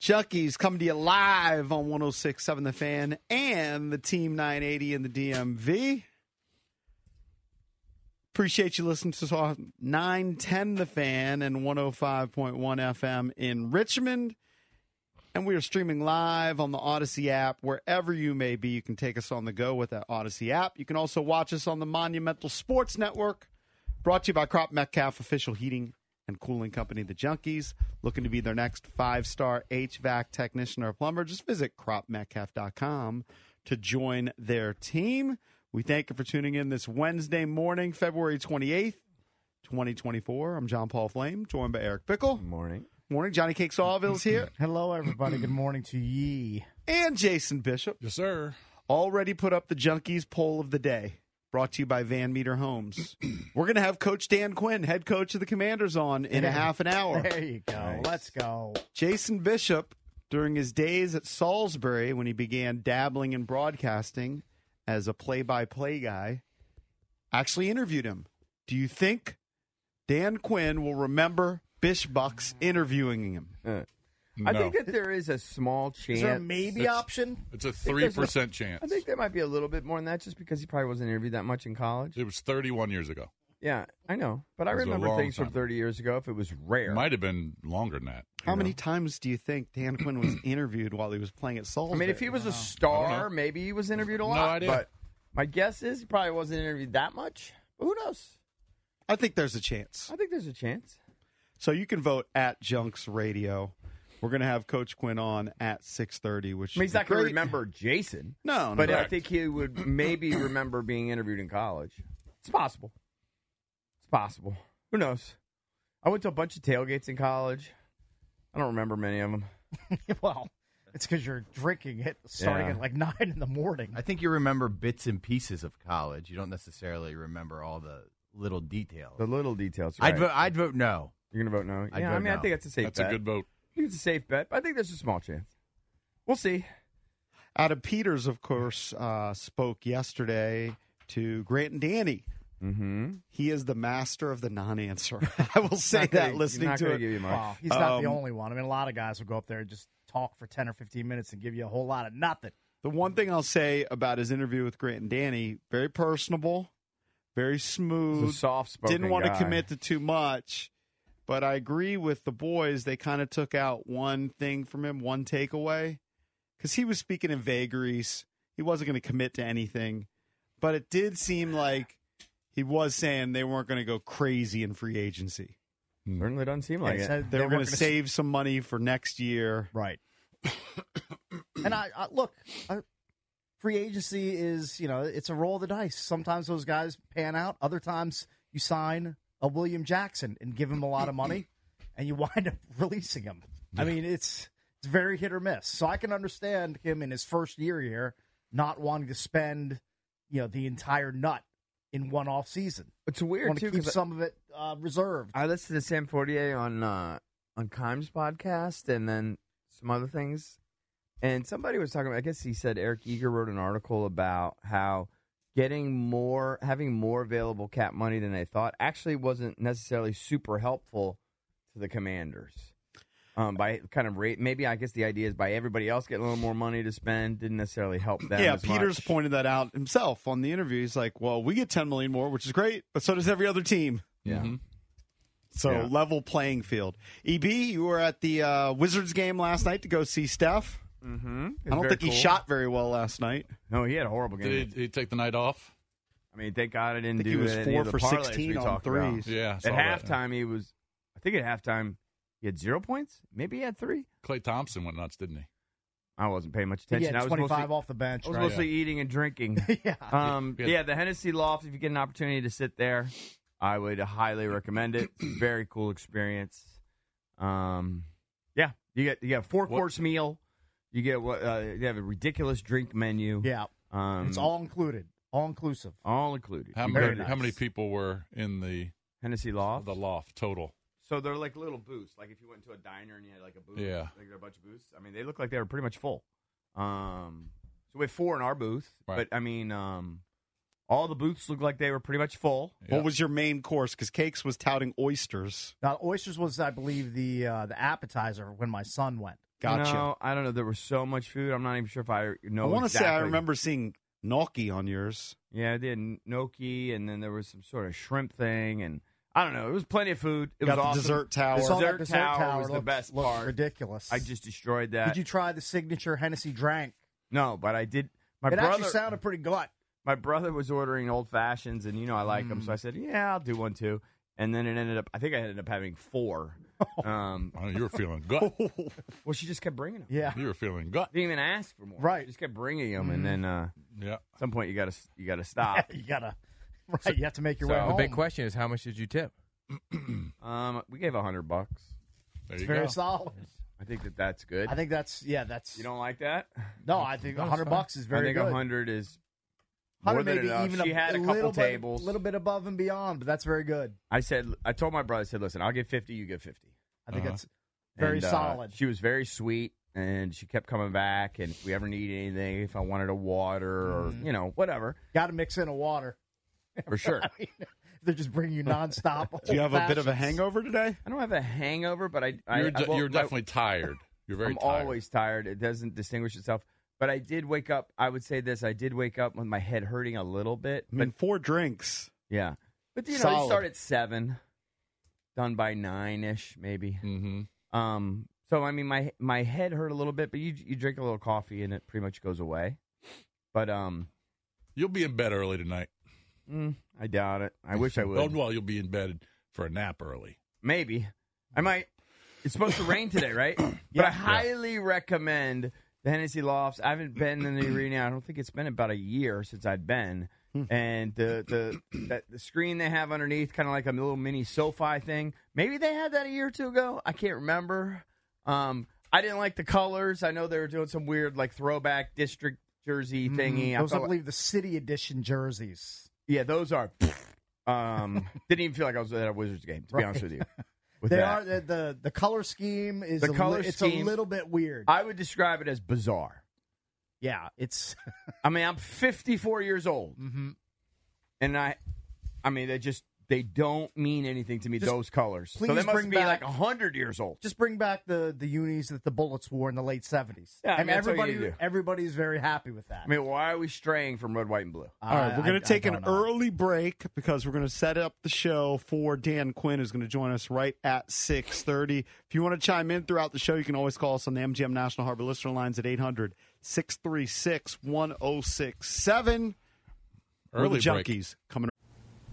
Junkies coming to you live on 1067 The Fan and the Team 980 in the DMV. Appreciate you listening to us 910 The Fan and 105.1 FM in Richmond. And we are streaming live on the Audacy app. Wherever you may be, you can take us on the go with that Audacy app. You can also watch us on the Monumental Sports Network, brought to you by Cropp-Metcalfe Official Heating and Cooling Company, the Junkies. Looking to be their next five star HVAC technician or plumber? Just visit cropmetcalf.com to join their team. We thank you for tuning in this Wednesday morning, February 28th, 2024. I'm John Paul Flaim, joined by Eric Bickel. Morning. Morning. Johnny Cakes Auville's here. Hello, everybody. Good morning to ye. And Jason Bishop. Yes, sir. Already put up the Junkies poll of the day. Brought to you by Van Meter Homes. We're going to have Coach Dan Quinn, head coach of the Commanders, on in a half an hour. There you go. Let's go. Jason Bishop, during his days at Salisbury, when he began dabbling in broadcasting as a play by play guy, actually interviewed him. Do you think Dan Quinn will remember Bish Bucks interviewing him? Uh, I think that there is a small chance. Is there a maybe It's- option? It's a three percent chance. I think there might be a little bit more than that, just because he probably wasn't interviewed that much in college. it was 31 years ago. Yeah, I know, but I It was a remember long things from 30 years ago. If it was rare, It might have been longer than that. How many times do you think Dan Quinn was interviewed while he was playing at Sol? I mean, if he was a I don't star, maybe he was interviewed a lot. No lot. idea. But my guess is he probably wasn't interviewed that much. But who knows? I think there's a chance. I think there's a chance. So you can vote at Junks Radio. We're going to have Coach Quinn on at 6:30, which I mean, he's not going to remember Jason, No, no, but I think he would maybe remember being interviewed in college. It's possible. It's possible. Who knows? I went to a bunch of tailgates in college. I don't remember many of them. well, it's because you're drinking it starting Yeah. at like nine in the morning. I think you remember bits and pieces of college. You don't necessarily remember all the little details. The little details. I'd vote. I'd vote no. You're gonna vote no. I'd yeah, I vote mean, I think that's a safe That's bet. a good vote. I think it's a safe bet, but I think there's a small chance. We'll see. Adam Peters, of course, uh, spoke yesterday to Grant and Danny. Mm-hmm. He is the master of the non-answer. I will say Not that gonna- listening not to gonna it. give you much. Well, he's not the Um, only one. I mean, a lot of guys will go up there and just talk for 10 or 15 minutes and give you a whole lot of nothing. The one thing I'll say about his interview with Grant and Danny, very personable, very smooth. soft-spoken Didn't want to commit to too much, but I agree with the boys. They kind of took out one thing from him, one takeaway, because he was speaking in vagaries. He wasn't going to commit to anything, but it did seem like he was saying they weren't going to go crazy in free agency. Certainly doesn't seem like Yeah, it. so They, were going to gonna save some money for next year. Right. and I, I look, I, free agency is you know it's a roll of the dice. Sometimes those guys pan out. Other times you sign a William Jackson and give him a lot of money, and you wind up releasing him. I mean, it's it's very hit or miss. So I can understand him in his first year here not wanting to spend, you know, the entire nut in one off season. It's weird Want too to keep 'cause some of it uh, reserved. I listened to Sam Fortier on uh, on Keim's podcast and then some other things, and somebody was talking about. I guess he said Eric Eager wrote an article about how getting more, having more available cap money than they thought, actually wasn't necessarily super helpful to the Commanders. Um, by kind of rate, maybe I guess the idea is by everybody else getting a little more money to spend didn't necessarily help them. yeah, as Peters much. pointed that out himself on the interview. He's like, "Well, we get 10 million more, which is great, but so does every other team." Yeah. Mhm. So Yeah. level playing field. EB, you were at the uh, Wizards game last night to go see Steph. Mm-hmm. I don't think he shot very well last night. No, he had a horrible game. Did he, he take the night off? I mean, thank God I didn't I think do he was any four for parlays 16 on talked about. threes. Yeah. At saw that. halftime, he was. I think at halftime he had zero points. Maybe he had three. Klay Thompson went nuts, didn't he? I wasn't paying much attention. had I was 25 mostly, off the bench. I was right? mostly eating and drinking. yeah. Um, Yeah. yeah, the Hennessy Loft. If you get an opportunity to sit there, I would highly recommend it. Very cool experience. Um, yeah, you get you get a four course meal. You get what uh, you have a ridiculous drink menu. Yeah. um, it's all included, all inclusive. all included. How Very many, how many people were in the Hennessy Loft. the loft total? So they're like little booths. Like if you went to a diner and you had like a booth, Yeah. like there are a bunch of booths. I mean, they look like they were pretty much full. Um, so we have four in our booth, Right. but I mean, um, all the booths look like they were pretty much full. Yeah. What was your main course? Because Cakes was touting oysters. Now, oysters was, I believe, the uh, the appetizer when my son went. Gotcha. No, I don't know. There was so much food. I'm not even sure if I know. I want to say I remember seeing gnocchi on yours. Yeah, I did gnocchi, and then there was some sort of shrimp thing, and I don't know. It was plenty of food. It Got was the awesome. dessert tower. Saw Dessert dessert tower was the best looked part. Ridiculous. I just destroyed that. Did you try the signature Hennessy drank? No, but I did. My it brother actually sounded pretty good. my brother was ordering old fashions, and you know I like them, so I Mm. said, "Yeah, I'll do one too." And then it ended up. I think I ended up having four. Um, Oh, you were feeling gut. well, she just kept bringing them. Yeah. you were feeling gut. Didn't even ask for more. Right. She just kept bringing them, Mm. and then uh, Yeah. at some point you got to you got to stop. you gotta, right? You have to make your So- way The home. The big question is, how much did you tip? um, we gave a hundred bucks. There It's you very go. solid. I think that that's good. I think that's yeah. That's you don't like that? no. I think a hundred bucks is very I very think good. a hundred is more than maybe enough. even she a, had a a couple little tables. bit, little bit above and beyond, but that's very good. I said, I told my brother, I said, listen, I'll give fifty, you give fifty. I think Uh-huh. that's very And, uh, solid. she was very sweet, and she kept coming back. And if we ever need anything, if I wanted a water or Mm. you know whatever, Got to mix in a water. for sure. I mean, they're just bringing you nonstop. Do you have a bit of a hangover today? I don't have a hangover, but I, I You're, de- I- well, you're my- definitely tired. You're very I'm tired. always tired. It doesn't distinguish itself. But I did wake up. I would say this: I did wake up with my head hurting a little bit. I But mean, four drinks. yeah, but you know, Solid. you start at seven, done by nine ish, maybe. Mm-hmm. Um, so I mean, my my head hurt a little bit, but you you drink a little coffee and it pretty much goes away. But um, You'll be in bed early tonight. mm, I doubt it. I wish I would. Oh, well, you'll be in bed for a nap early. Maybe I might. It's supposed to rain today, right? But I highly recommend the Hennessy Lofts. I haven't been in the arena. I don't think it's been about a year since I've been. And the the that, the screen they have underneath, kind of like a little mini SoFi thing. Maybe they had that a year or two ago. I can't remember. Um, I didn't like the colors. I know they were doing some weird like throwback district jersey thingy. I Those, I like- believe, the city edition jerseys. yeah, those are. Um, didn't even feel like I was at a Wizards game. To be honest with you, with They that. are the, the the color scheme is The a li- color it's scheme- a little bit weird. I would describe it as bizarre. yeah, it's I mean, I'm 54 years old, Mhm. and I, I mean, they just they don't mean anything to me. Just those colors, so please they must bring be back- like hundred years old. just bring back the the unis that the Bullets wore in the late seventies. Yeah, I and mean, that's all you everybody do. everybody's very happy with that. I mean, why are we straying from red, white, and blue? All right, we're going to take an know. early break because we're going to set up the show for Dan Quinn, who's going to join us right at six thirty. If you want to chime in throughout the show, you can always call us on the MGM National Harbor listener lines at 800-636-1067. Early the break. junkies coming.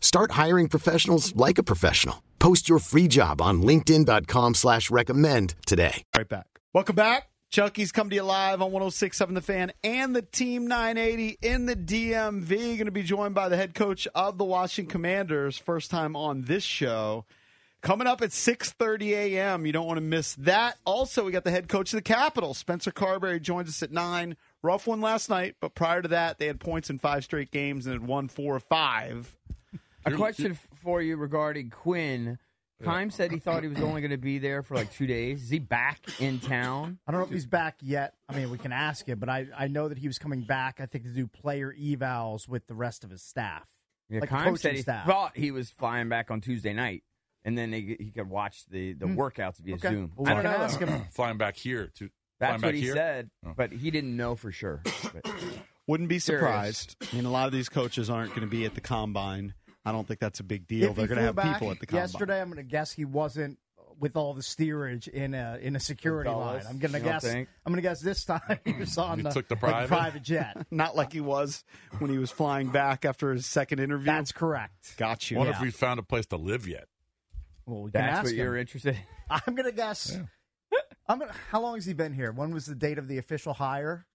Start hiring professionals like a professional. Post your free job on linkedin.com slash recommend today. Right back. Welcome back. Junkies come to you live on 106.7 The Fan and the Team 980 in the DMV. Going to be joined by the head coach of the Washington Commanders. First time on this show. Coming up at 6.30 a.m. You don't want to miss that. Also, we got the head coach of the Capitals, Spencer Carberry, joins us at 9. Rough one last night, but prior to that, they had points in five straight games and had won four or five. A question for you regarding Quinn. Keim said he thought he was only going to be there for like two days. Is he back in town? I don't know if he's back yet. I mean, we can ask him, but I, I know that he was coming back, I think, to do player evals with the rest of his staff. Yeah, like Keim said he staff. thought he was flying back on Tuesday night, and then they, he could watch the, the hmm. workouts via Okay. Zoom. Well, I don't know. ask him. Flying back here to That's flying what back he here? said, Oh. but he didn't know for sure. But- Wouldn't be Serious. surprised. I mean, a lot of these coaches aren't going to be at the combine. I don't think that's a big deal. If They're going to have back people at the combine. Yesterday, I'm going to guess he wasn't with all the steerage in a in a security line. I'm going to guess. think? I'm going to guess this time he was on He the, took the like, private? jet. Not like he was when he was flying back after his second interview. That's correct. Got you. wonder Yeah. if we found a place to live yet. Well, we That's what him. you're interested in. I'm going to guess. I'm gonna, how long has he been here? When was the date of the official hire?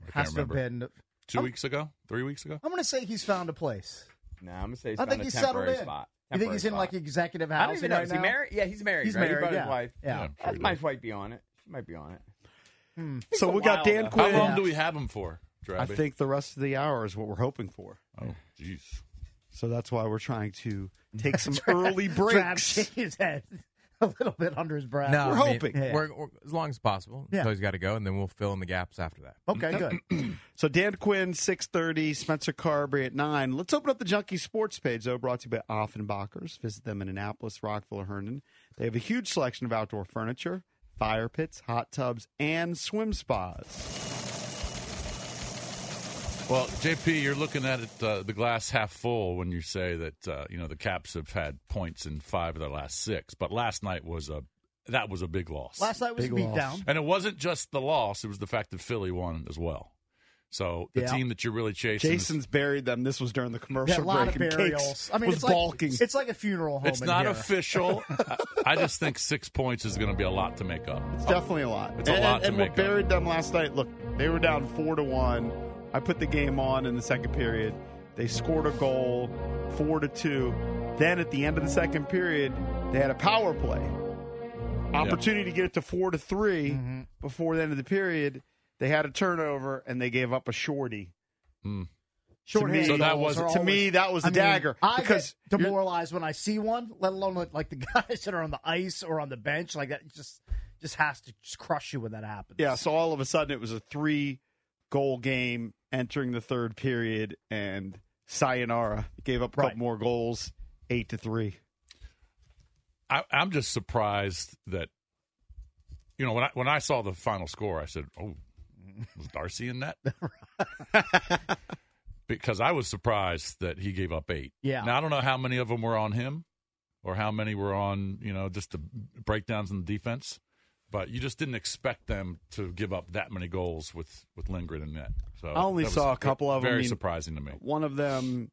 I can't Has to have been. Two I'm- weeks ago? Three weeks ago? I'm going to say he's found a place. No, I'm going to say he's I think a he's settled in. spot. You think he's in Temporary like spot. executive I don't even know. right Is he now? married? Yeah, he's married. He's right? Married, brought yeah. his wife. Yeah. I'm sure That he might might be on it. She might be on it. Hmm. so we got Dan though. Quinn. How long Yeah. do we have him for, I think the rest of the hour is what we're hoping for. Oh, jeez. So that's why we're trying to take some early breaks. shaking his head a little bit under his breath. No, We're I mean, hoping. Yeah. we're, we're- as long as possible Yeah. until he's got to go, and then we'll fill in the gaps after that. Okay, good. So Dan Quinn, six thirty. Spencer Carberry at nine. Let's open up the Junkie Sports page. Though brought to you by Offenbachers. Visit them in Annapolis, Rockville, or Herndon. They have a huge selection of outdoor furniture, fire pits, hot tubs, and swim spas. Well, JP, you're looking at it, uh, the glass half full when you say that uh, you know the Caps have had points in five of their last six, but last night was a that was a big loss. Last night was Big a beat down. and it wasn't just the loss; it was the fact that Philly won as well. So the Yeah. team that you're really chasing, is- buried them. This was during the commercial Yeah, a lot break. of and burials. Cakes I mean, was it's like, it's like a funeral home. it's in not here. official. I, I just think six points is going to be a lot to make up. It's definitely a lot. It's a and, lot and, to and make what up. buried them last night. Look, they were down four to one. I put the game on in the second period. They scored a goal, four to two. Then at the end of the second period, they had a power play opportunity to get it to four to 3 Mm-hmm. before the end of the period. They had a turnover and they gave up a shorty. Shorthanded to me, that was- are to always- me that was a I mean, dagger I because get demoralized when I see one, let alone like, like the guys that are on the ice or on the bench. Like that just just has to just crush you when that happens. Yeah, so all of a sudden it was a three goal game entering the third period, and Sayonara gave up a Right. couple more goals, eight to three. I, I'm just surprised that you know when I when I saw the final score, I said, "Oh, was Darcy in that?" because I was surprised that he gave up eight. Yeah. Now I don't know how many of them were on him, or how many were on you know just the breakdowns in the defense. But you just didn't expect them to give up that many goals with with Lindgren in net. So I only saw a couple of them. Very surprising to me. One of them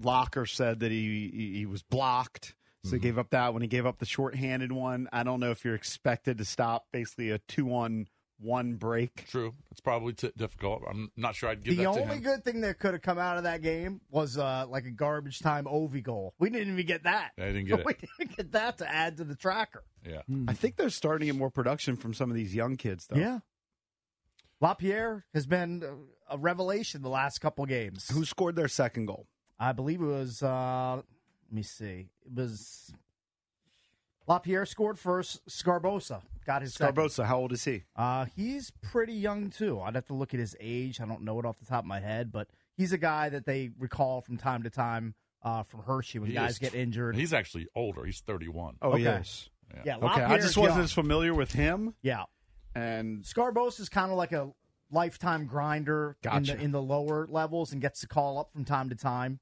Locker said that he he, he was blocked, so Mm-hmm. he gave up that when he gave up the shorthanded one. I don't know if you're expected to stop basically a two on one break. True. It's probably t- difficult. I'm not sure I'd give The that to only good thing that could have come out of that game was uh, like a garbage time Ovi goal. We didn't even get that. I didn't get it. We didn't get that to add to the tracker. Yeah. I think they're starting to get more production from some of these young kids, though. Yeah. LaPierre has been a revelation the last couple games. Who scored their second goal? I believe it was. Uh, let me see. It was LaPierre scored first. Sgarbossa got his second. Sgarbossa, how old is he? Uh, he's pretty young too. I'd have to look at his age. I don't know it off the top of my head, but he's a guy that they recall from time to time uh, from Hershey when He guys is- get injured. He's actually older. He's 31. Oh, Okay. yes. Yeah, Okay, I just wasn't young. as familiar with him. Yeah, and Sgarbossa is kind of like a lifetime grinder in, the, in the lower levels and gets to call up from time to time.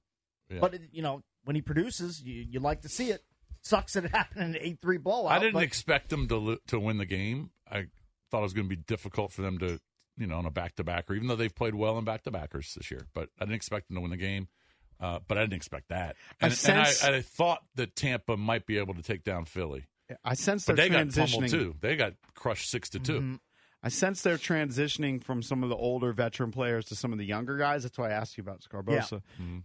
Yeah. But it, you know, when he produces, you, you like to see it. Sucks that it happened in an eight three blowout. I didn't but expect them to lo- to win the game. I thought it was going to be difficult for them to, you know, on a back to backer, even though they've played well in back to backers this year. But I didn't expect them to win the game. Uh, but I didn't expect that. I And, sense- and I, I thought that Tampa might be able to take down Philly. I sense But they're they got transitioning pummeled too. They got crushed six to 2 Mm-hmm. I sense they're transitioning from some of the older veteran players to some of the younger guys. That's why I asked you about Sgarbossa. Mm-hmm.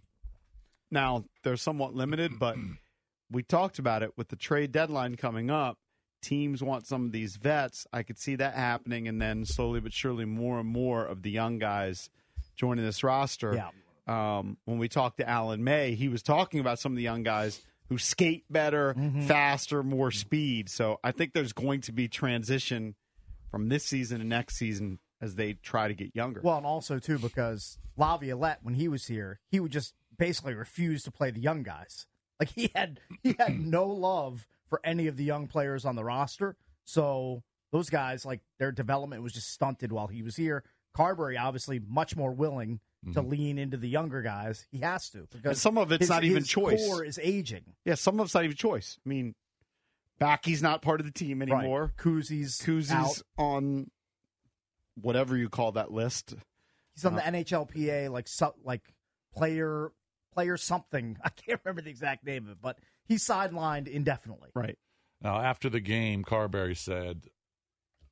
Now they're somewhat limited, but we talked about it with the trade deadline coming up. Teams want some of these vets. I could see that happening, and then slowly but surely, more and more of the young guys joining this roster. Yeah. Um, when we talked to Alan May, he was talking about some of the young guys who skate better, Mm-hmm. faster, more speed. So I think there's going to be transition from this season to next season as they try to get younger. Well, and also too because Laviolette, when he was here, he would just basically refuse to play the young guys. Like he had he had no love for any of the young players on the roster. So those guys, like their development was just stunted while he was here. Carberry obviously much more willing to lean into the younger guys. He has to because Mm-hmm. And some of it's his- not even choice. Core is aging. Yeah, some of it's not even choice. I mean, Backy's not part of the team anymore. Right. Koozies Kuzi's out. on whatever you call that list. He's on the NHLPA like so, like player player something. I can't remember the exact name of it, but he's sidelined indefinitely. Right. Now, after the game, Carberry said,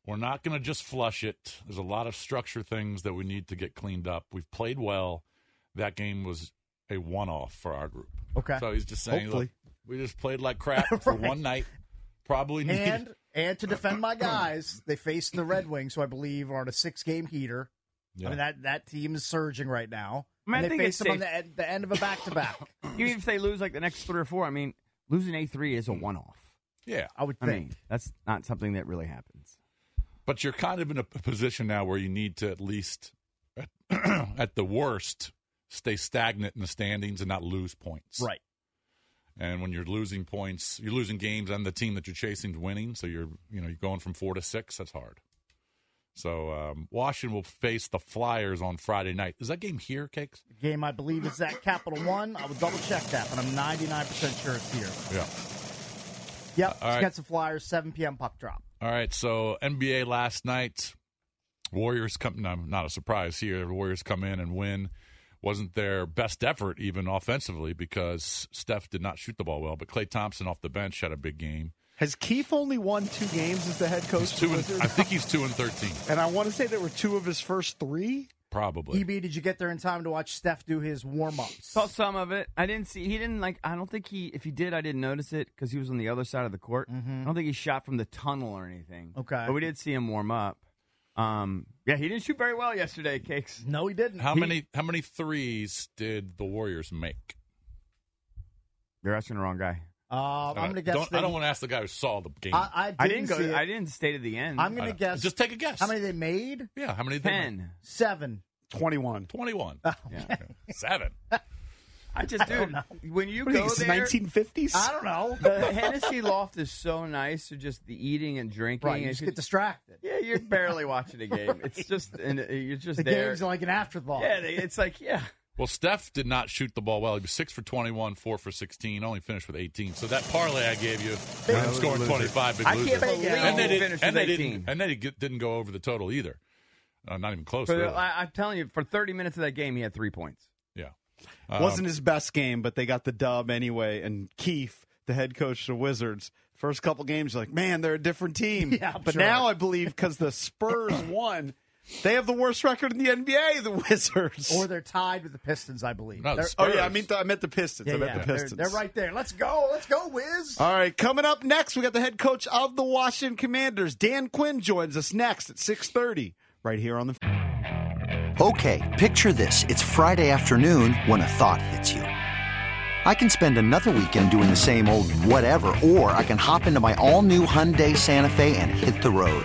We're not going to just flush it. There's a lot of structure things that we need to get cleaned up. We've played well. That game was a one off for our group. Okay. So he's just saying, Hopefully. Look, we just played like crap for one night. Probably need And and to defend my guys, they faced the Red Wings, who I believe are on a six game heater. Yeah. I mean that that team is surging right now. I mean, I and they think faced it's them on the, end- the end of a back to back. Even if they lose like the next three or four, I mean, losing A three is a hmm. one off. Yeah. I would I think. mean, that's not something that really happens. But you're kind of in a position now where you need to at least, at, at the worst, stay stagnant in the standings and not lose points. right. And when you're losing points, you're losing games, and the team that you're chasing is winning. So you're, you know, you're going from four to six. That's hard. So um, Washington will face the Flyers on Friday night. Is that game here, Cakes? The game I believe is at Capital One. I will double check that, but I'm 99 percent sure it's here. Yeah. Yep, All right. against the Flyers, 7 p.m. puck drop. All right. So NBA last night, Warriors come. No, not a surprise here. The Warriors come in and win. Wasn't their best effort even offensively because Steph did not shoot the ball well. But Klay Thompson off the bench had a big game. Has Keefe only won two games as the head coach? He's two and, I think he's two and thirteen. and I want to say there were two of his first three. Probably. EB, did you get there in time to watch Steph do his warm ups? Saw some of it. I didn't see. He didn't like. I don't think he. If he did, I didn't notice it because he was on the other side of the court. I don't think he shot from the tunnel or anything. Okay. but we did see him warm up. Um, yeah, he didn't shoot very well yesterday. Cakes. No, he didn't. How He- many how many threes did the Warriors make? You're asking the wrong guy. Uh, I'm going to guess. Don't, they- I don't want to ask the guy who saw the game. I, I, didn't I didn't go. see it. I didn't stay to the end. I'm going to guess. Just take a guess. How many they made? Yeah, how many? did they make? ten. Seven. 21. 21. Yeah. Seven. I just do. When you What do you go think, there, the 1950s? I don't know. the Hennessy Loft is so nice. So just the eating and drinking. right, you just get distracted. yeah, you're barely watching a game. It's just and uh, you're just The there. game's like an afterthought. yeah, it's like yeah. Well, Steph did not shoot the ball well. He was six for 21, four for 16, only finished with 18. So that parlay I gave you, with him scoring 25, big I loser. can't believe and they, he did, finished and they didn't, and then he get- didn't go over the total either. Uh, not even close. For the- really. I, I'm telling you, for 30 minutes of that game, he had three points. yeah. Um, Wasn't his best game, but they got the dub anyway. And Keefe, the head coach of the Wizards, first couple games, you're like, man, they're a different team. Yeah, I'm but sure. now I believe because the Spurs won, they have the worst record in the NBA, the Wizards. Or they're tied with the Pistons, I believe. No, the oh, yeah, I Spurs. mean, I meant the Pistons. yeah, I meant yeah, the they're- Pistons. They're, right there. Let's go. Let's go, Wiz. All right, coming up next, we got the head coach of the Washington Commanders. Dan Quinn joins us next at 6.30 right here on the... Okay, picture this. It's Friday afternoon when a thought hits you. I can spend another weekend doing the same old whatever, or I can hop into my all new Hyundai Santa Fe and hit the road.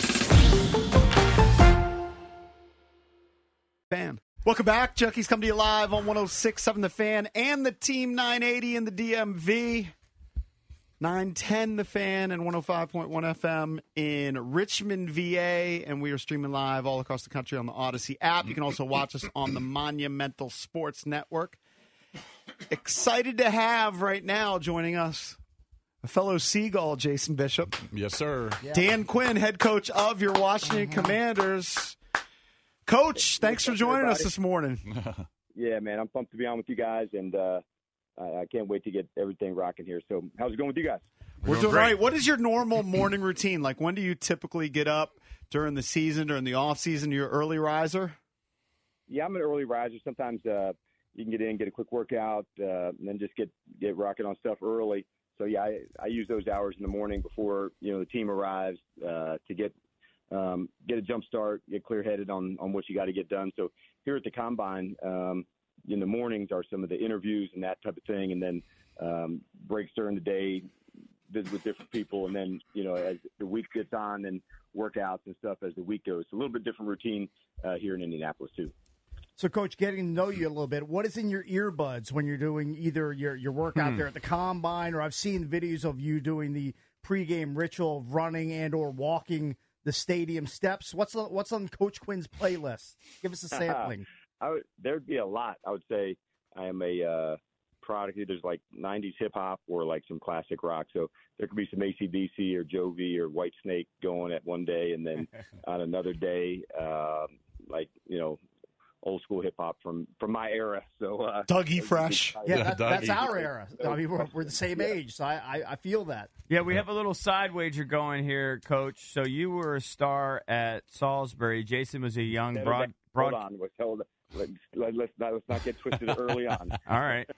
Welcome back. Junkies come to you live on 106.7 The Fan and the Team 980 in the DMV. 910 The Fan and 105.1 FM in Richmond, VA. And we are streaming live all across the country on the Audacy app. You can also watch us on the Monumental Sports Network. Excited to have right now joining us a fellow Seagull, Jason Bishop. Yes, sir. Dan Quinn, head coach of your Washington mm-hmm. Commanders. Coach, thanks for joining us this morning. Yeah, man, I'm pumped to be on with you guys, and uh, I, I can't wait to get everything rocking here. So, how's it going with you guys? We're doing right. What is your normal morning routine? Like, when do you typically get up during the season, during the off season? You're early riser. Yeah, I'm an early riser. Sometimes uh, you can get in, get a quick workout, uh, and then just get get rocking on stuff early. So yeah, I, I use those hours in the morning before you know the team arrives uh, to get um, get a jump start, get clear headed on on what you got to get done. So here at the combine, um, in the mornings are some of the interviews and that type of thing, and then um, breaks during the day, visit with different people, and then you know as the week gets on, then workouts and stuff as the week goes. So a little bit different routine uh, here in Indianapolis too. So, Coach, getting to know you a little bit, what is in your earbuds when you're doing either your, your workout Hmm. there at the combine, or I've seen videos of you doing the pregame ritual of running and or walking the stadium steps. What's on, what's on Coach Quinn's playlist? Give us a sampling. I would, there'd be a lot. I would say I am a uh, product. There's like '90s hip hop or like some classic rock. So there could be some ACDC or Jovi or White Snake going at one day, and then on another day, um, like you know, old school hip hop from from my era. So uh, Dougie Fresh. Yeah, that, that's our era. I mean, we're, we're the same Yeah. age, so I, I, I feel that. Yeah, we have a little side wager going here, Coach. So you were a star at Salisbury. Jason was a young Hold broad. on, broad Hold on, let's. Let's, let's not let's not get twisted early on. All right.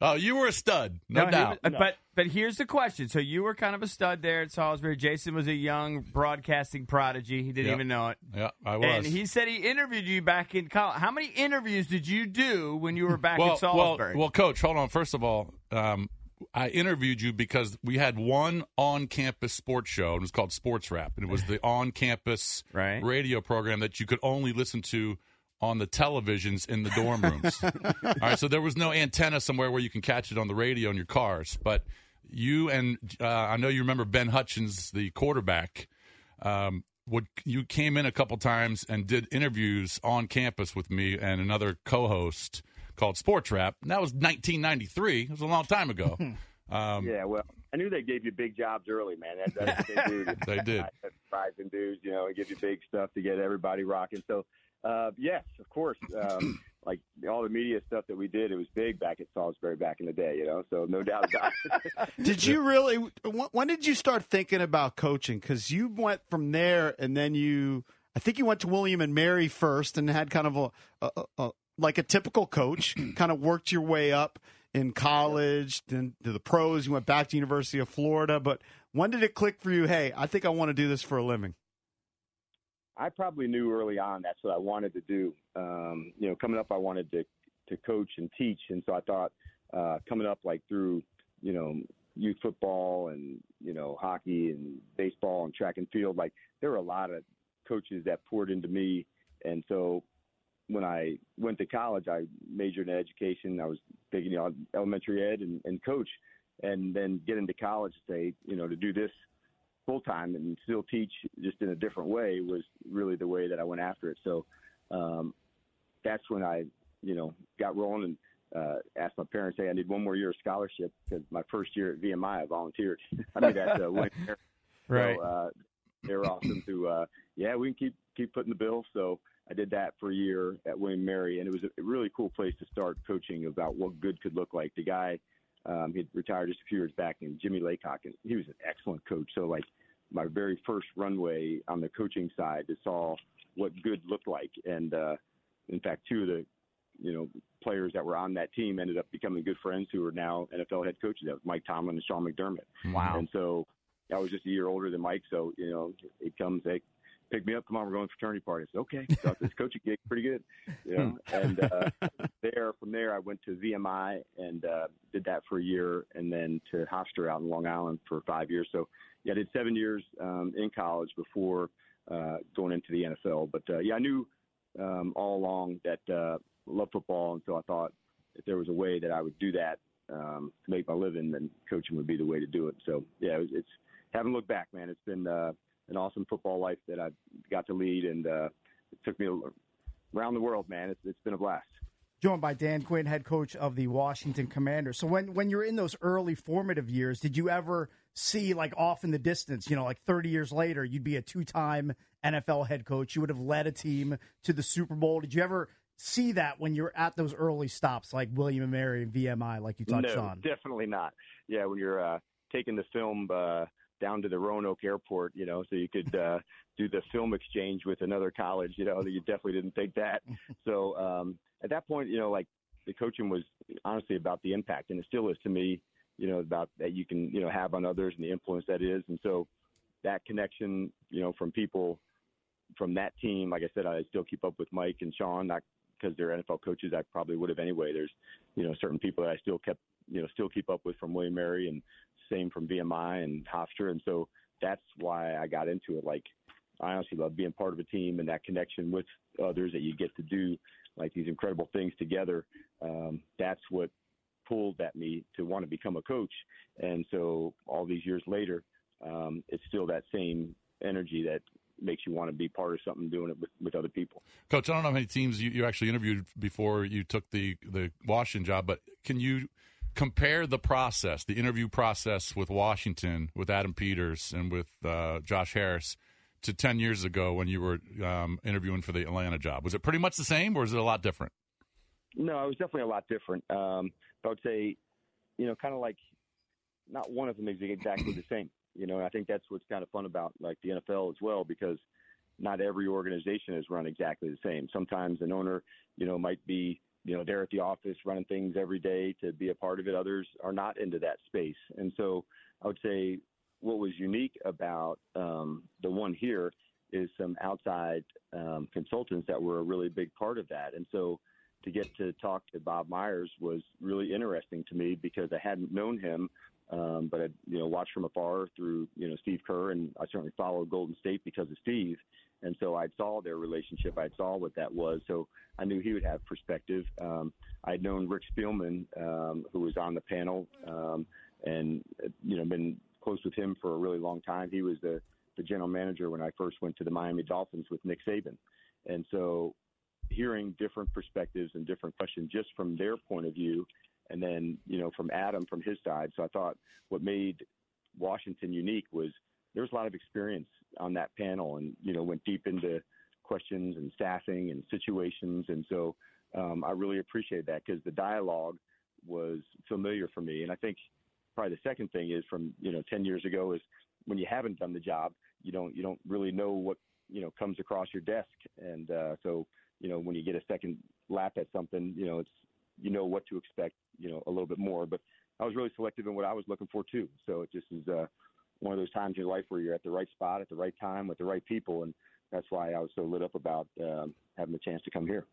Oh, you were a stud, no, he doubt. was- but but here's the question. So you were kind of a stud there at Salisbury. Jason was a young broadcasting prodigy. He didn't Yep. even know it. Yeah, I was. And he said he interviewed you back in college. How many interviews did you do when you were back well, at Salisbury? Well, well, coach, hold on. First of all, um, I interviewed you because we had one on-campus sports show. and It was called Sports Wrap, and it was the on-campus Right. radio program that you could only listen to on the televisions in the dorm rooms. all right, so there was no antenna somewhere where you can catch it on the radio in your cars. But you and uh, I know you remember Ben Hutchins, the quarterback. Um, would you came in a couple times and did interviews on campus with me and another co-host called Sports Rap. And that was 1993. It was a long time ago. Um, yeah, well, I knew they gave you big jobs early, man. That, that's what they do. They did. Rising dudes, you know, and give you big stuff to get everybody rocking. So, uh, yes, of course. Um, like all the media stuff that we did, it was big back at Salisbury back in the day, you know. So no doubt about it. Did you really? When did you start thinking about coaching? Because you went from there, and then you, I think you went to William and Mary first, and had kind of a, a, a, a like a typical coach, kind of worked your way up in college, then to the pros. You went back to University of Florida, but when did it click for you? Hey, I think I want to do this for a living. I probably knew early on that's what I wanted to do. Um, you know, coming up, I wanted to to coach and teach, and so I thought uh, coming up like through you know youth football and you know hockey and baseball and track and field, like there were a lot of coaches that poured into me, and so when I went to college, I majored in education. I was taking you know, elementary ed and, and coach, and then get into college, say you know to do this full time and still teach just in a different way was really the way that I went after it. So um, that's when I, you know, got rolling and uh, asked my parents, "Hey, I need one more year of scholarship because my first year at VMI, I volunteered. I did that uh, one year. Right. So uh, they were awesome to, uh, yeah, we can keep keep putting the bill. So I did that for a year at William Mary, and it was a really cool place to start coaching about what good could look like. The guy, um, he retired just a few years back, and Jimmy Laycock, and he was an excellent coach. So like my very first runway on the coaching side to saw what good looked like, and uh, in fact, two of the you know players that were on that team ended up becoming good friends who are now NFL head coaches. That was Mike Tomlin and Sean McDermott. Wow. And so I was just a year older than Mike, so you know it comes they pick me up. Come on, we're going to fraternity party. I said okay. So this coaching gig pretty good, you know. and uh, there from there I went to VMI and uh, did that for a year, and then to Hofstra out in Long Island for five years. So yeah, I did seven years um, in college before uh, going into the NFL. But uh, yeah, I knew um, all along that uh, love football, and so I thought if there was a way that I would do that um, to make my living, then coaching would be the way to do it. So yeah, it it's haven't looked back, man. It's been uh, an awesome football life that I got to lead, and uh, it took me around the world, man. It's, it's been a blast. Joined by Dan Quinn, head coach of the Washington Commanders. So when when you're in those early formative years, did you ever see like off in the distance, you know, like 30 years later, you'd be a two-time NFL head coach, you would have led a team to the Super Bowl. Did you ever see that when you're at those early stops like William and Mary and VMI like you touched no, on? definitely not. Yeah, when you're uh, taking the film uh, down to the Roanoke Airport, you know, so you could uh, do the film exchange with another college, you know, you definitely didn't think that. so um, at that point, you know, like the coaching was honestly about the impact, and it still is to me, you know, about that you can, you know, have on others and the influence that is. And so that connection, you know, from people from that team, like I said, I still keep up with Mike and Sean, not because they're NFL coaches. I probably would have anyway. There's, you know, certain people that I still kept, you know, still keep up with from William Mary and same from VMI and Hofstra. And so that's why I got into it. Like, I honestly love being part of a team and that connection with others that you get to do like these incredible things together. Um, that's what pulled at me to want to become a coach. And so all these years later, um, it's still that same energy that makes you want to be part of something doing it with, with other people. Coach, I don't know how many teams you, you actually interviewed before you took the, the Washington job, but can you compare the process, the interview process with Washington, with Adam Peters, and with uh, Josh Harris to 10 years ago when you were um, interviewing for the Atlanta job? Was it pretty much the same or is it a lot different? No, it was definitely a lot different. Um, I would say, you know, kind of like not one of them is exactly the same. You know, I think that's what's kind of fun about like the NFL as well because not every organization is run exactly the same. Sometimes an owner, you know, might be, you know, they're at the office running things every day to be a part of it. Others are not into that space. And so I would say what was unique about um, the one here is some outside um, consultants that were a really big part of that. And so to get to talk to Bob Myers was really interesting to me because I hadn't known him, um, but I you know watched from afar through you know Steve Kerr, and I certainly followed Golden State because of Steve. And so I saw their relationship. I saw what that was. So I knew he would have perspective. Um, I'd known Rick Spielman, um, who was on the panel, um, and you know been close with him for a really long time. He was the the general manager when I first went to the Miami Dolphins with Nick Saban, and so hearing different perspectives and different questions just from their point of view, and then you know from Adam from his side. So I thought what made Washington unique was there was a lot of experience on that panel, and you know went deep into questions and staffing and situations, and so um, I really appreciate that because the dialogue was familiar for me, and I think probably the second thing is from you know 10 years ago is when you haven't done the job you don't you don't really know what you know comes across your desk. And uh, so you know when you get a second lap at something you know it's you know what to expect you know a little bit more. But I was really selective in what I was looking for too. So it just is uh, one of those times in your life where you're at the right spot at the right time with the right people and that's why I was so lit up about um, having the chance to come here.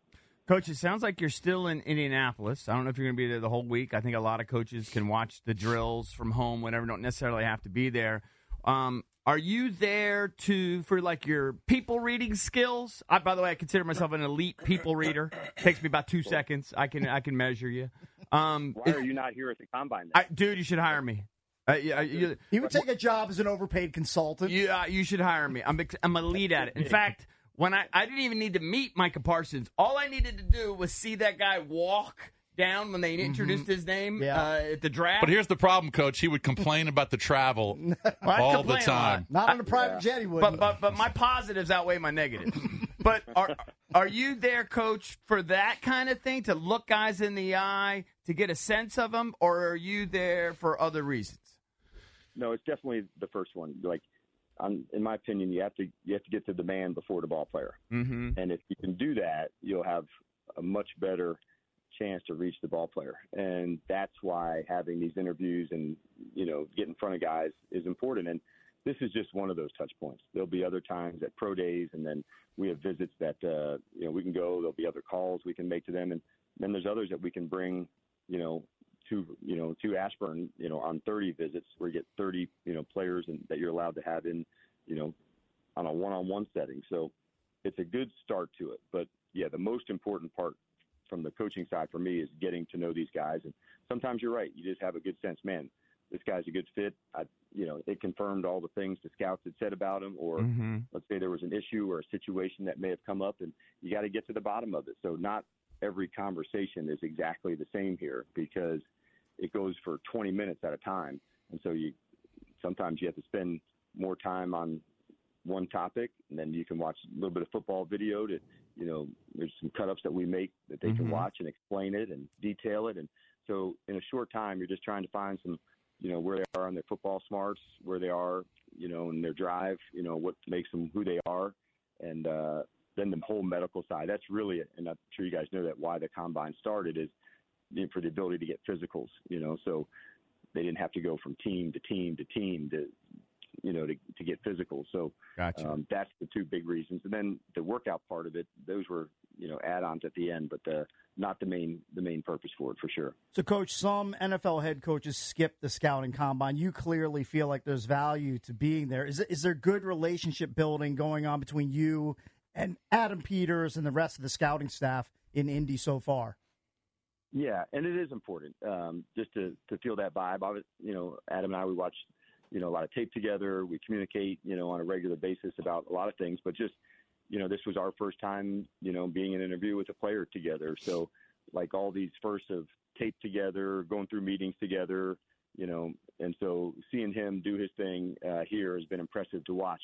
Coach, it sounds like you're still in Indianapolis. I don't know if you're going to be there the whole week. I think a lot of coaches can watch the drills from home, whatever. Don't necessarily have to be there. Um, are you there to for like your people reading skills? I, by the way, I consider myself an elite people reader. takes me about two seconds. I can I can measure you. Um, Why are you not here at the combine? I, dude, you should hire me. Uh, yeah, you, He would take a job as an overpaid consultant. Yeah, you should hire me. I'm ex- I'm elite at it. In fact, when I I didn't even need to meet Micah Parsons. All I needed to do was see that guy walk down when they introduced his name uh, at the draft. But here's the problem, Coach. He would complain about the travel I'd all the complain a lot. time. Not on a private jet, he But wouldn't. but but my positives outweigh my negatives. but are are you there, Coach, for that kind of thing to look guys in the eye to get a sense of them, or are you there for other reasons? No, it's definitely the first one. Like, um, in my opinion, you have to you have to get to the man before the ball player, Mm-hmm. and if you can do that, you'll have a much better chance to reach the ball player. And that's why having these interviews and you know get in front of guys is important. And this is just one of those touch points. There'll be other times at pro days, and then we have visits that uh, you know we can go. There'll be other calls we can make to them, and then there's others that we can bring. You know, to you know to Ashburn, you know, on 30 visits where you get 30 you know players and that you're allowed to have in you know on a one-on-one setting. So it's a good start to it. But yeah, the most important part from the coaching side for me is getting to know these guys. And sometimes you're right. You just have a good sense, man. This guy's a good fit. I, you know, it confirmed all the things the scouts had said about him, or Mhm. let's say there was an issue or a situation that may have come up, and you got to get to the bottom of it. So not every conversation is exactly the same here because it goes for 20 minutes at a time, and so you sometimes you have to spend more time on one topic, and then you can watch a little bit of football video to, you know, there's some cut ups that we make that they can Mhm. watch and explain it and detail it. And so in a short time, you're just trying to find some, you know, where they are on their football smarts, where they are, you know, in their drive, you know, what makes them who they are. And, uh, then the whole medical side, that's really, and I'm sure you guys know that why the combine started is for the ability to get physicals, you know, so they didn't have to go from team to team to team to, you know, to, to get physical. So Gotcha. um, that's the two big reasons. And then the workout part of it, those were, you know, add-ons at the end, but the, not the main the main purpose for it for sure. So, coach, some NFL head coaches skip the scouting combine. You clearly feel like there's value to being there. Is is there good relationship building going on between you and Adam Peters and the rest of the scouting staff in Indy so far? Yeah, and it is important um, just to to feel that vibe. I was, you know, Adam and I we watch, you know, a lot of tape together. We communicate, you know, on a regular basis about a lot of things. But just, you know, this was our first time, you know, being in an interview with a player together. So, like all these firsts of tape together, going through meetings together, you know, and so seeing him do his thing uh, here has been impressive to watch.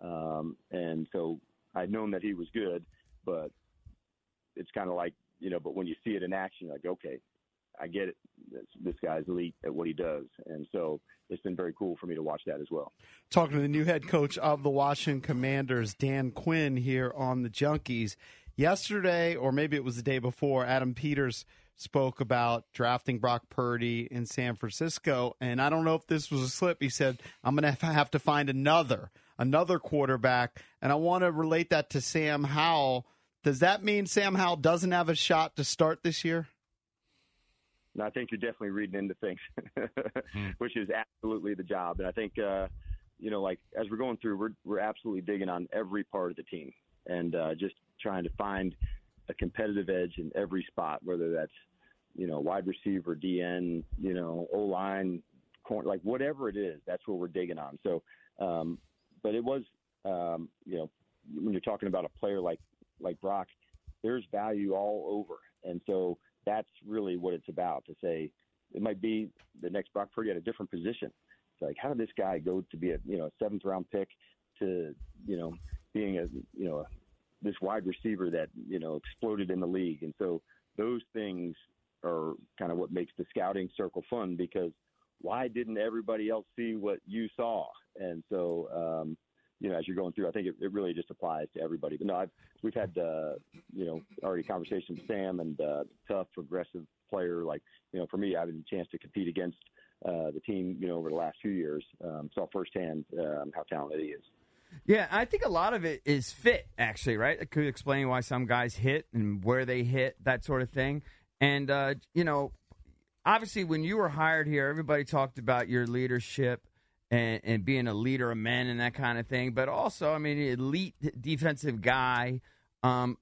Um, and so I'd known that he was good, but it's kind of like you know, but when you see it in action, you're like, okay, I get it. This, this guy's elite at what he does, and so it's been very cool for me to watch that as well. Talking to the new head coach of the Washington Commanders, Dan Quinn, here on the Junkies. Yesterday, or maybe it was the day before, Adam Peters spoke about drafting Brock Purdy in San Francisco, and I don't know if this was a slip. He said, "I'm going to have to find another, another quarterback," and I want to relate that to Sam Howell. Does that mean Sam Howell doesn't have a shot to start this year? No, I think you're definitely reading into things, which is absolutely the job. And I think, uh, you know, like as we're going through, we're we're absolutely digging on every part of the team and uh, just trying to find a competitive edge in every spot, whether that's you know wide receiver, DN, you know O line, corner, like whatever it is. That's what we're digging on. So, um, but it was, um, you know, when you're talking about a player like like Brock, there's value all over, and so that's really what it's about. To say it might be the next Brock Purdy at a different position. It's like how did this guy go to be a you know a seventh round pick to you know being a you know a, this wide receiver that you know exploded in the league, and so those things are kind of what makes the scouting circle fun because why didn't everybody else see what you saw? And so, um, you know, as you're going through, I think it, it really just applies to everybody. But no, I've, we've had, uh, you know, already conversations with Sam and uh, tough, aggressive player. Like, you know, for me, I've had a chance to compete against uh, the team, you know, over the last few years. Um, saw firsthand um, how talented he is. Yeah, I think a lot of it is fit, actually, right? It could explain why some guys hit and where they hit, that sort of thing. And, uh, you know, obviously, when you were hired here, everybody talked about your leadership and, and being a leader of men and that kind of thing. But also, I mean, elite defensive guy. Um,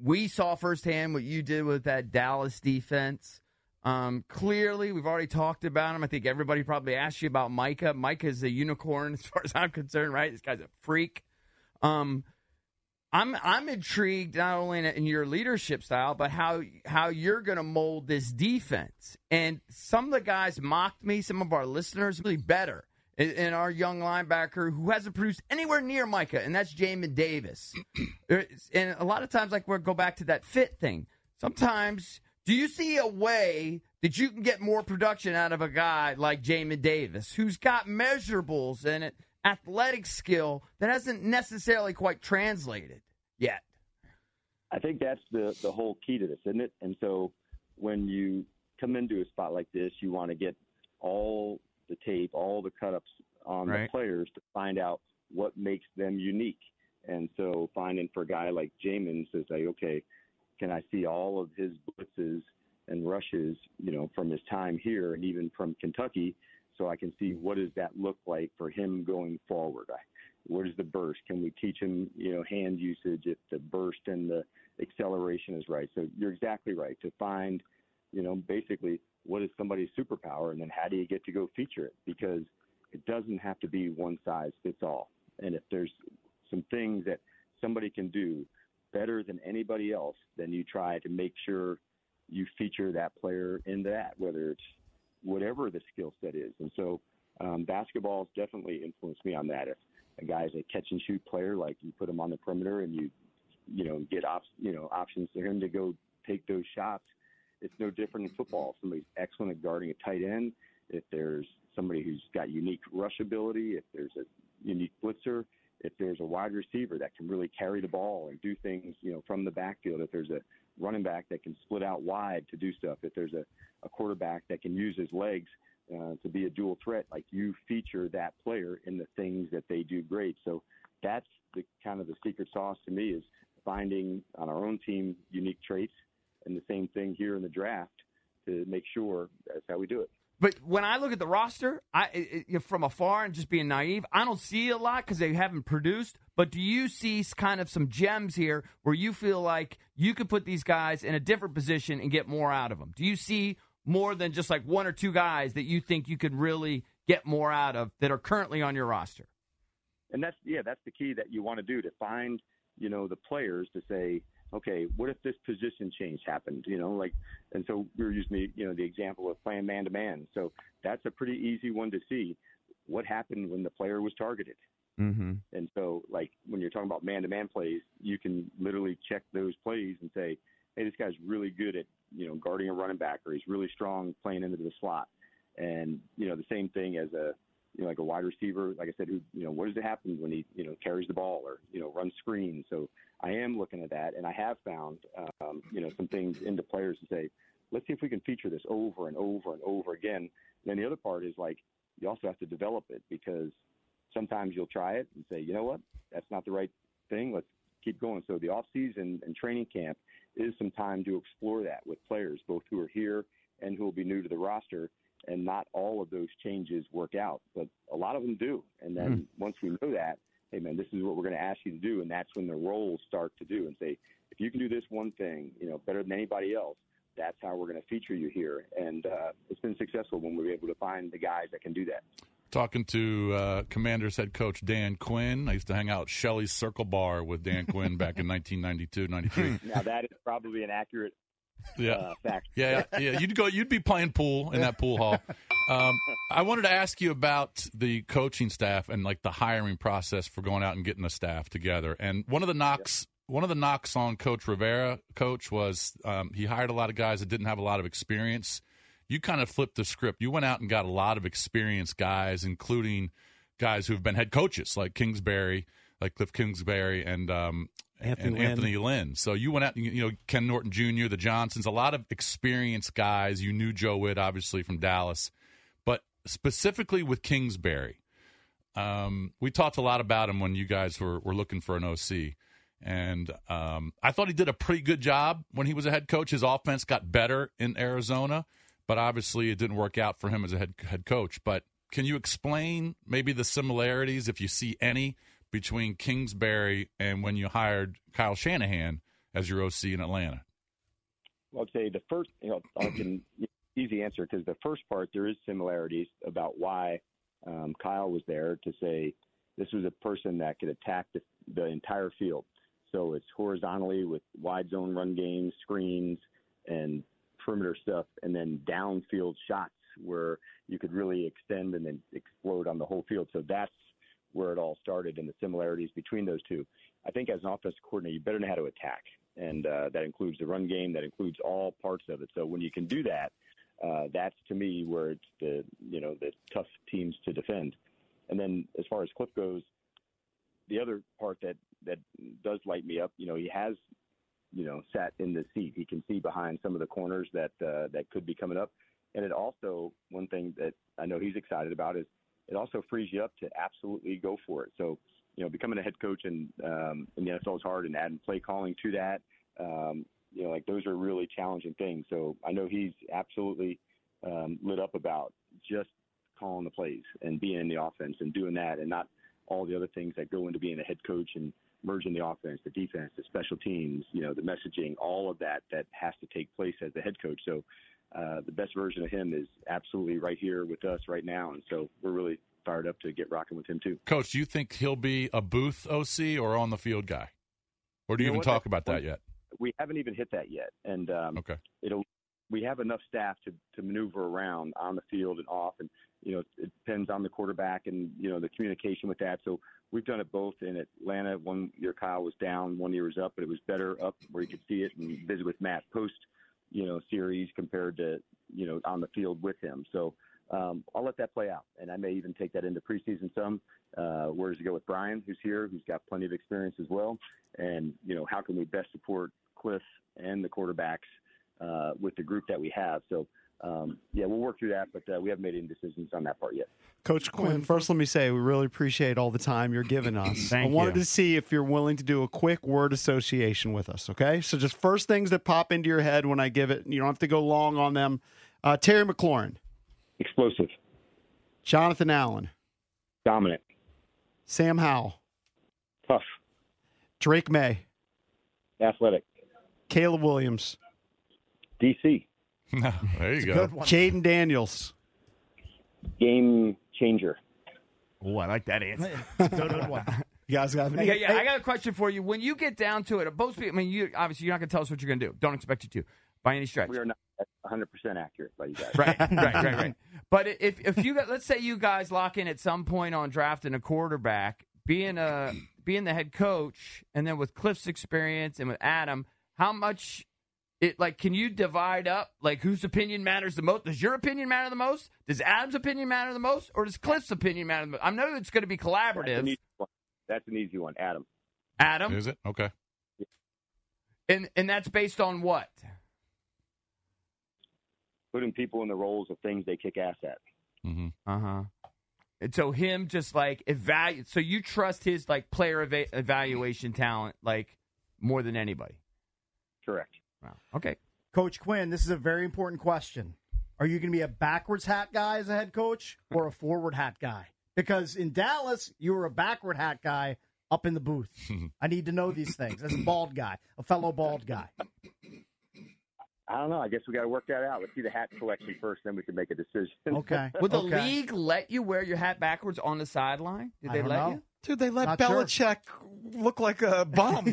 we saw firsthand what you did with that Dallas defense. Um, clearly, we've already talked about him. I think everybody probably asked you about Micah. Micah is a unicorn as far as I'm concerned, right? This guy's a freak. Um, I'm I'm intrigued not only in, in your leadership style, but how how you're going to mold this defense. And some of the guys mocked me. Some of our listeners really better. And, and our young linebacker who hasn't produced anywhere near Micah, and that's Jamin Davis. and a lot of times, like we go back to that fit thing. Sometimes do you see a way that you can get more production out of a guy like Jamin Davis, who's got measurables and athletic skill that hasn't necessarily quite translated yet? I think that's the the whole key to this, isn't it? And so when you come into a spot like this, you want to get all the tape, all the cut ups on Right. the players to find out what makes them unique. And so finding for a guy like Jamin to say, okay, can I see all of his blitzes and rushes, you know, from his time here and even from Kentucky, so I can see what does that look like for him going forward. I, what is the burst? Can we teach him, you know, hand usage if the burst and the acceleration is right? So you're exactly right to find, you know, basically what is somebody's superpower, and then how do you get to go feature it? Because it doesn't have to be one size fits all. And if there's some things that somebody can do better than anybody else, then you try to make sure you feature that player in that, whether it's whatever the skill set is. And so um, basketball has definitely influenced me on that. If a guy's a catch and shoot player, like you put him on the perimeter and you, you know, get op- you know options for him to go take those shots. It's no different in football. If somebody's excellent at guarding a tight end. If there's somebody who's got unique rush ability, if there's a unique blitzer, if there's a wide receiver that can really carry the ball and do things, you know, from the backfield, if there's a running back that can split out wide to do stuff, if there's a, a quarterback that can use his legs uh, to be a dual threat, like you feature that player in the things that they do great. So that's the kind of the secret sauce to me is finding on our own team unique traits and the same thing here in the draft to make sure that's how we do it. But when I look at the roster, I it, it- from afar and just being naive, I don't see a lot because they haven't produced. But do you see kind of some gems here where you feel like you could put these guys in a different position and get more out of them? Do you see more than just like one or two guys that you think you could really get more out of that are currently on your roster? and that's yeah that's the key that you want to do to find you know the players to say okay what if this position change happened you know like and so we were using the you know the example of playing man to man so that's a pretty easy one to see what happened when the player was targeted. Mm-hmm. and so like when you're talking about man to man plays you can literally check those plays and say hey this guy's really good at you know guarding a running back or he's really strong playing into the slot. And you know the same thing as a you know like a wide receiver like i said who you know what does it happen when he you know carries the ball or you know runs screens? So i am looking at that and i have found um, you know some things into players to say let's see if we can feature this over and over and over again. And then the other part is like you also have to develop it because sometimes you'll try it and say you know what? That's not the right thing. Let's keep going. So the off season and training camp is some time to explore that with players both who are here and who will be new to the roster and not all of those changes work out, but a lot of them do. And then once we know that, hey man, this is what we're going to ask you to do, and that's when the roles start to do and say, if you can do this one thing, you know, better than anybody else, that's how we're going to feature you here. And uh, it's been successful when we were able to find the guys that can do that. Talking to uh, Commanders head coach Dan Quinn. I used to hang out at Shelley's Circle Bar with Dan Quinn back in 1992, 93. now that is probably an accurate Yeah. uh, fact. Yeah, yeah, yeah. You'd go. You'd be playing pool in that pool hall. Um, I wanted to ask you about the coaching staff and like the hiring process for going out and getting the staff together. And one of the knocks, one of the knocks on Coach Rivera, coach, was um, he hired a lot of guys that didn't have a lot of experience. You kind of flipped the script. You went out and got a lot of experienced guys, including guys who've been head coaches like Kingsbury, like Cliff Kingsbury, and um, Anthony and Lynn. Anthony Lynn. So you went out, you know, Ken Norton Jr., the Johnsons, a lot of experienced guys. You knew Joe Whitt, obviously, from Dallas. But specifically with Kingsbury, Um, we talked a lot about him when you guys were, were looking for an OC. And um, I thought he did a pretty good job when he was a head coach. His offense got better in Arizona, but obviously it didn't work out for him as a head, head coach. But can you explain maybe the similarities, if you see any, between Kingsbury and when you hired Kyle Shanahan as your OC in Atlanta? Well, I'd say the first, you know, I can easy answer because the first part there is similarities about why um, Kyle was there to say this was a person that could attack the, the entire field. So it's horizontally with wide zone run games, screens, and perimeter stuff, and then downfield shots where you could really extend and then explode on the whole field. So that's where it all started and the similarities between those two. I think as an offensive coordinator, you better know how to attack, and uh, that includes the run game, that includes all parts of it. So when you can do that, uh, that's to me where it's the you know the tough teams to defend. And then as far as Cliff goes, the other part that that does light me up, you know, he has you know sat in the seat. He can see behind some of the corners that uh, that could be coming up. And it also one thing that I know he's excited about is it also frees you up to absolutely go for it. So you know, becoming a head coach in um, in the NFL is hard, and adding play calling to that. Um, you know, like those are really challenging things. So I know he's absolutely um, lit up about just calling the plays and being in the offense and doing that, and not all the other things that go into being a head coach and merging the offense, the defense, the special teams, you know, the messaging, all of that that has to take place as the head coach. So uh, the best version of him is absolutely right here with us right now, and so we're really fired up to get rocking with him too. Coach, do you think he'll be a booth OC or on the field guy? Or do you, You know even what? talk about that yet? We haven't even hit that yet, and um, Okay. it'll. We have enough staff to to maneuver around on the field and off, and you know it depends on the quarterback and you know the communication with that. So we've done it both in Atlanta. One year Kyle was down, one year was up, but it was better up where you could see it and visit with Matt post you know series compared to you know on the field with him. So um, I'll let that play out, and I may even take that into preseason some. Uh, where does it go with Brian, who's here, who's got plenty of experience as well, and you know how can we best support Cliff and the quarterbacks uh, with the group that we have. So um, yeah, we'll work through that, but uh, we haven't made any decisions on that part yet. Coach Quinn, first let me say we really appreciate all the time you're giving us. Thank I wanted you. to see if you're willing to do a quick word association with us, okay? So just first things that pop into your head when I give it, you don't have to go long on them. Uh, Terry McLaurin, Explosive, Jonathan Allen, dominant, Sam Howell, tough, Drake Maye, athletic, Caleb Williams, DC, there you It's go. good one. Jayden Daniels. game changer. Oh, I like that answer. It's good one. You guys got Yeah, yeah. I got a question for you. When you get down to it, most people. I mean, you obviously you're not going to tell us what you're going to do. Don't expect you to, by any stretch. We are not 100% accurate by you guys. Right, right, right, right. But if if you got, let's say you guys lock in at some point on drafting a quarterback, being a being the head coach, and then with Cliff's experience and with Adam, how much it like can you divide up like whose opinion matters the most? Does your opinion matter the most? Does Adam's opinion matter the most, or does Cliff's opinion matter the most? I know it's going to be That's an collaborative. easy one. That's an easy one, Adam. Adam, Is it? Okay. and and that's based on what? Putting people in the roles of things they kick ass at. hmm Uh huh. And so him just like evaluate. So you trust his like player eva- evaluation talent like more than anybody. Correct. Wow. Okay. Coach Quinn, this is a very important question. Are you going to be a backwards hat guy as a head coach or a forward hat guy? Because in Dallas, you were a backward hat guy up in the booth. I need to know these things as a bald guy, a fellow bald guy. I don't know. I guess we got to work that out. Let's see the hat collection first, then we can make a decision. Okay. Would the okay. league let you wear your hat backwards on the sideline? Did I they don't let know. you? Dude, they let Not sure. Belichick look like a bum.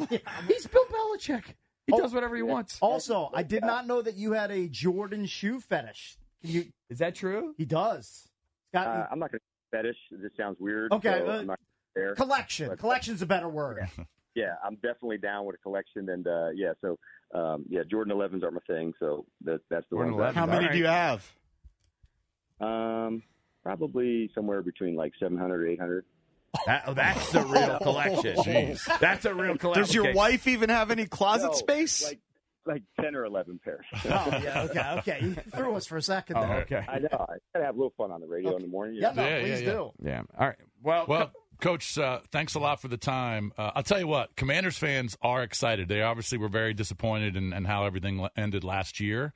He's Bill Belichick. He Oh, does whatever he wants. Also, I did not know that you had a Jordan shoe fetish. Can you? Is that true? He does. He's got Uh, I'm not going to fetish. This sounds weird. Okay, so uh, there. collection. But- Collection's a better word. Yeah, I'm definitely down with a collection, and uh, yeah, so um, yeah, Jordan 11s are my thing. So that, that's the Jordan one. 11s. How many All do you have? Um, probably somewhere between like 700 or 800. That, oh, that's the real collection. Jeez. That's a real collection. Does your Okay. wife even have any closet No, space? Like like ten or eleven pairs. Oh yeah, okay, okay. You threw us for a second Oh, there. okay. I know. I gotta have a little fun on the radio in the morning. you know? Yeah, no, Yeah, please yeah, yeah. do. Yeah. All right. Well, Well, Coach, uh, thanks a lot for the time. Uh, I'll tell you what, Commanders fans are excited. They obviously were very disappointed in, in how everything ended last year.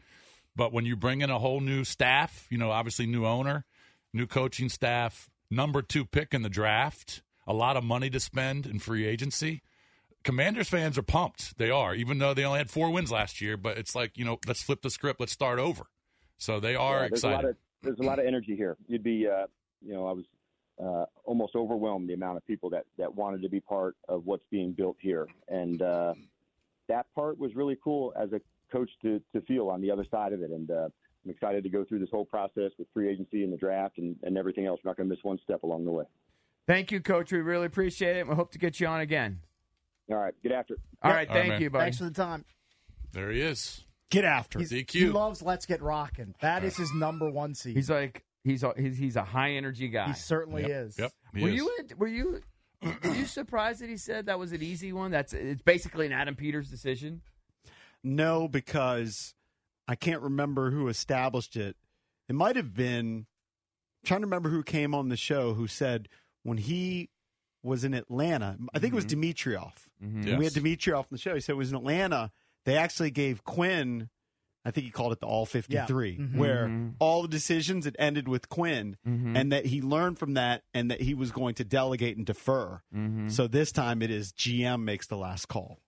But when you bring in a whole new staff, you know, obviously new owner, new coaching staff, number two pick in the draft, a lot of money to spend in free agency. Commanders fans are pumped. They are, even though they only had four wins last year. But it's like, you know, let's flip the script. Let's start over. So they are Yeah, there's excited. A lot of, there's a lot of energy here. You'd be, uh, you know, I was uh, almost overwhelmed the amount of people that that wanted to be part of what's being built here, and uh, that part was really cool as a coach to to feel on the other side of it. And uh, I'm excited to go through this whole process with free agency and the draft and, and everything else. We're not going to miss one step along the way. thank you, Coach. We really appreciate it. We hope to get you on again. All right, get after it. All right. All right, Thank man. you, buddy. Thanks for the time. there he is. Get after He's, it. DQ. He loves Let's Get Rockin'. That is his number one seed. He's like he's a, he's he's a high energy guy. he certainly Yep, is. Yep. he were is. you were you were you surprised that he said that was an easy one? That's it's basically an Adam Peters decision. No, because I can't remember who established it. It might have been I'm trying to remember who came on the show who said when he was in Atlanta, I think it was Dimitroff. Mhm. When We had Yes. Dimitroff on the show. He said it was in Atlanta. They actually gave Quinn, I think he called it the All 53, Mhm. where Mhm. all the decisions had ended with Quinn, Mhm. and that he learned from that and that he was going to delegate and defer. So this time it is GM makes the last call.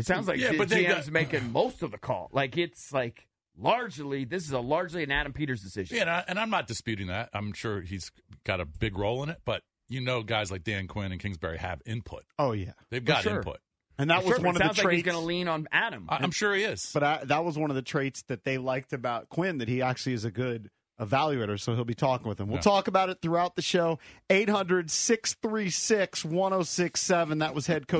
It sounds like Yeah, the but they GM's got- making most of the call. Like it's like largely this is a largely an Adam Peters decision. Yeah, and, I, and I'm not disputing that. I'm sure he's got a big role in it, but you know, guys like Dan Quinn and Kingsbury have input. Oh, yeah. They've got sure. input. And that Sure, was but one it of the sounds like he's traits. going to lean on Adam. I, I'm sure he is. But I, that was one of the traits that they liked about Quinn that he actually is a good evaluator. So he'll be talking with him. We'll Yeah. talk about it throughout the show. 800 636 1067. That was head coach.